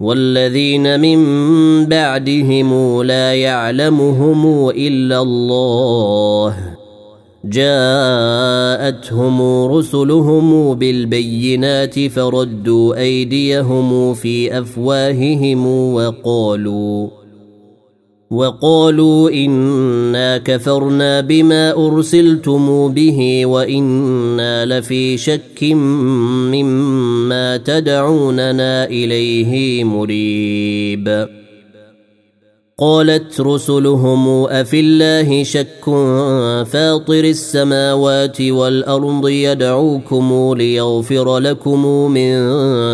والذين من بعدهم لا يعلمهم إلا الله. جاءتهم رسلهم بالبينات فردوا أيديهم في أفواههم وقالوا وقالوا إنا كفرنا بما أرسلتم به وإنا لفي شك مما تدعوننا إليه مريب. قالت رسلهم أفي الله شك فاطر السماوات والأرض يدعوكم ليغفر لكم من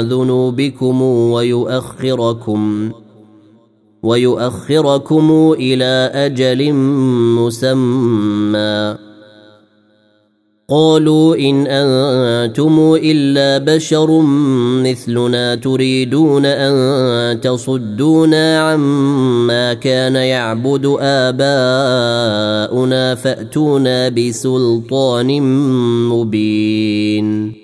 ذنوبكم ويؤخركم. ويؤخركم إلى أجل مسمى. قالوا إن أنتم إلا بشر مثلنا تريدون أن تصدونا عما كان يعبد آباؤنا فأتونا بسلطان مبين.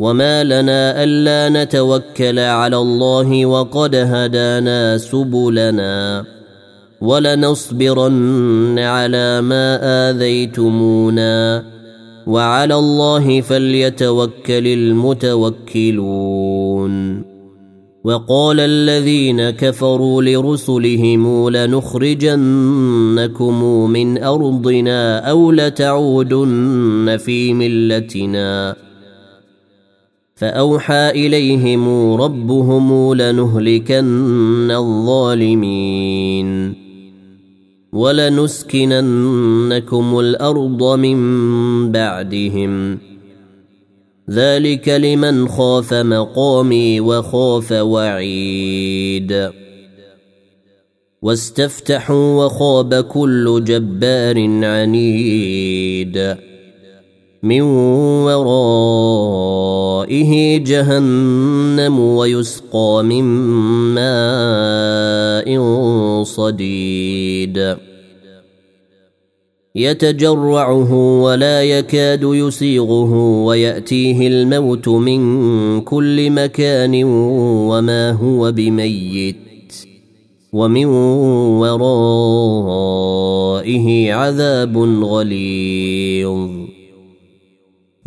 وما لنا الا نتوكل على الله وقد هدانا سبلنا ولنصبرن على ما اذيتمونا وعلى الله فليتوكل المتوكلون وقال الذين كفروا لرسلهم لنخرجنكم من ارضنا أو لتعودن في ملتنا فأوحى إليهم ربهم لنهلكن الظالمين ولنسكننكم الأرض من بعدهم. ذلك لمن خاف مقامي وخاف وعيد. واستفتحوا وخاب كل جبار عنيد. من ورائه جهنم ويسقى من ماء صديد. يتجرعه ولا يكاد يسيغه ويأتيه الموت من كل مكان وما هو بميت ومن ورائه عذاب غليظ.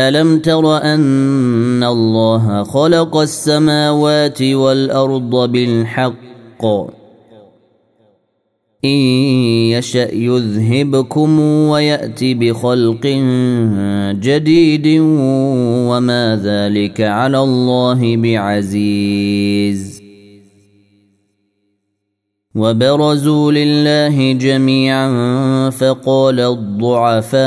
الم تر ان الله خلق السماوات والارض بالحق؟ إن يشأ يذهبكم ويأتي بخلق جديد وما ذلك على الله بعزيز. وبرزوا لله جميعا فقال الضعفاء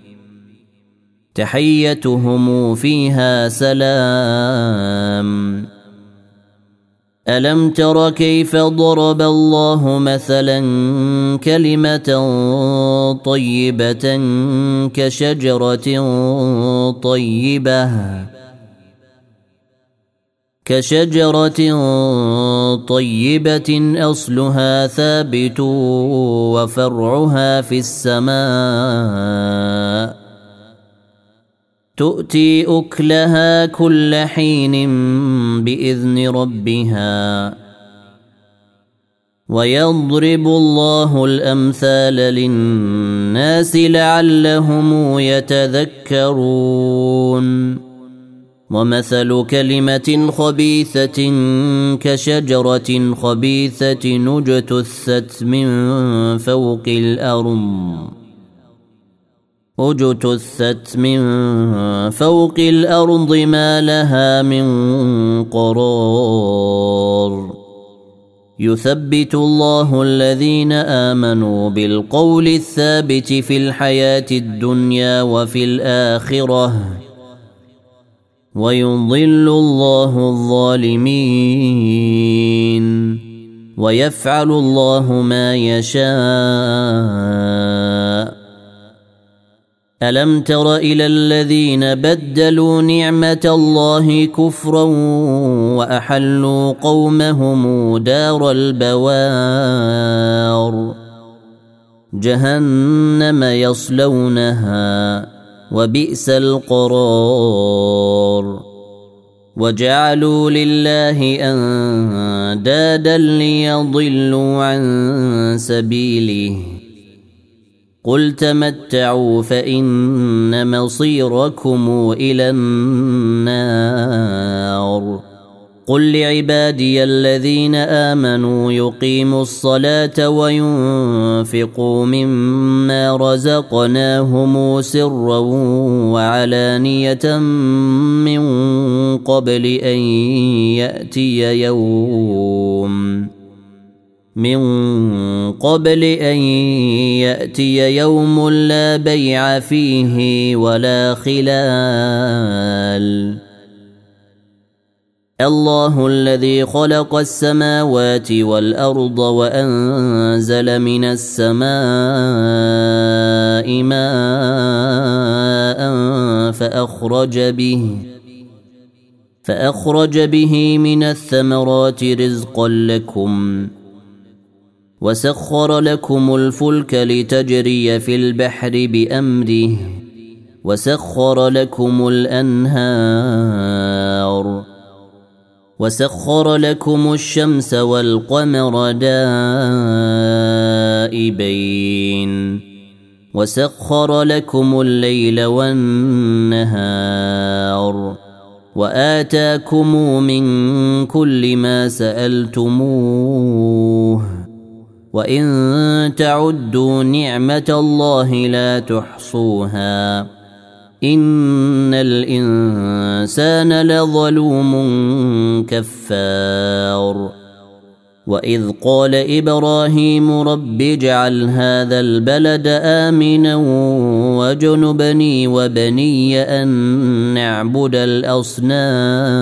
تحيتهم فيها سلام. ألم تر كيف ضرب الله مثلا كلمة طيبة كشجرة طيبة كشجرة طيبة أصلها ثابت وفرعها في السماء. تؤتي أكلها كل حين بإذن ربها ويضرب الله الأمثال للناس لعلهم يتذكرون ومثل كلمة خبيثة كشجرة خبيثة نجتثت من فوق الأرض أجتثت من فوق الأرض ما لها من قرار. يثبت الله الذين آمنوا بالقول الثابت في الحياة الدنيا وفي الآخرة. ويضل الله الظالمين. ويفعل الله ما يشاء. ألم تر إلى الذين بدلوا نعمة الله كفرا وأحلوا قومهم دار البوار؟ جهنم يصلونها وبئس القرار. وجعلوا لله أندادا ليضلوا عن سبيله. قل تمتعوا فان مصيركم إلى النار. قل لعبادي الذين امنوا يقيموا الصلاه وينفقوا مما رزقناهم سرا وعلانيه من قبل ان ياتي يوم. من قبل أن يأتي يوم لا بيع فيه ولا خلال. الله الذي خلق السماوات والأرض وأنزل من السماء ماء فأخرج به فأخرج به من الثمرات رزقا لكم. وسخر لكم الفلك لتجري في البحر بأمره. وسخر لكم الأنهار. وسخر لكم الشمس والقمر دائبين. وسخر لكم الليل والنهار. وآتاكم من كل ما سألتموه. وان تعدوا نعمه الله لا تحصوها ان الانسان لظلوم كفار واذ قال إبراهيم رب اجعل هذا البلد امنا وجنبني وبني ان نعبد الاصنام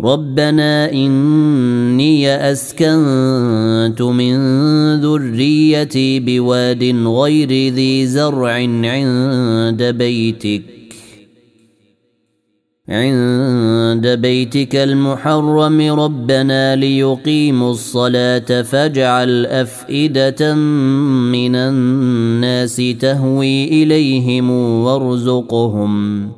ربنا اني اسكنت من ذريتي بواد غير ذي زرع عند بيتك عند بيتك المحرم ربنا ليقيموا الصلاه فاجعل افئده من الناس تهوي اليهم وارزقهم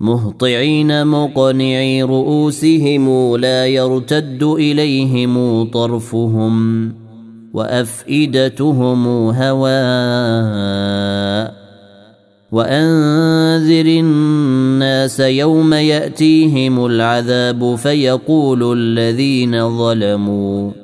مهطعين مقنعي رؤوسهم لا يرتد إليهم طرفهم وأفئدتهم هواء وأنذر الناس يوم يأتيهم العذاب فيقول الذين ظلموا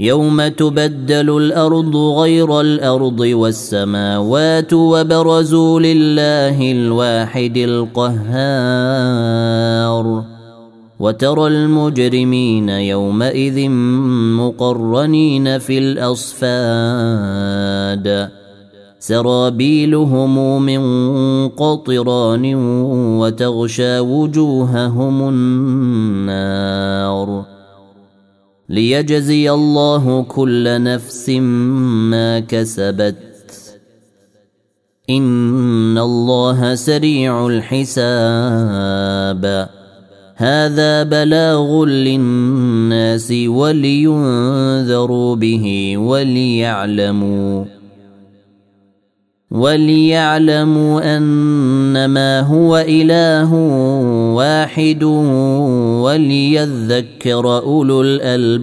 يوم تبدل الأرض غير الأرض والسماوات وبرزوا لله الواحد القهار وترى المجرمين يومئذ مقرنين في الاصفاد سرابيلهم من قطران وتغشى وجوههم النار ليجزي الله كل نفس ما كسبت. إن الله سريع الحساب. هذا بلاغ للناس ولينذروا به وليعلموا. وليعلموا أنما هو إله واحد وليذكر أولو الألباب.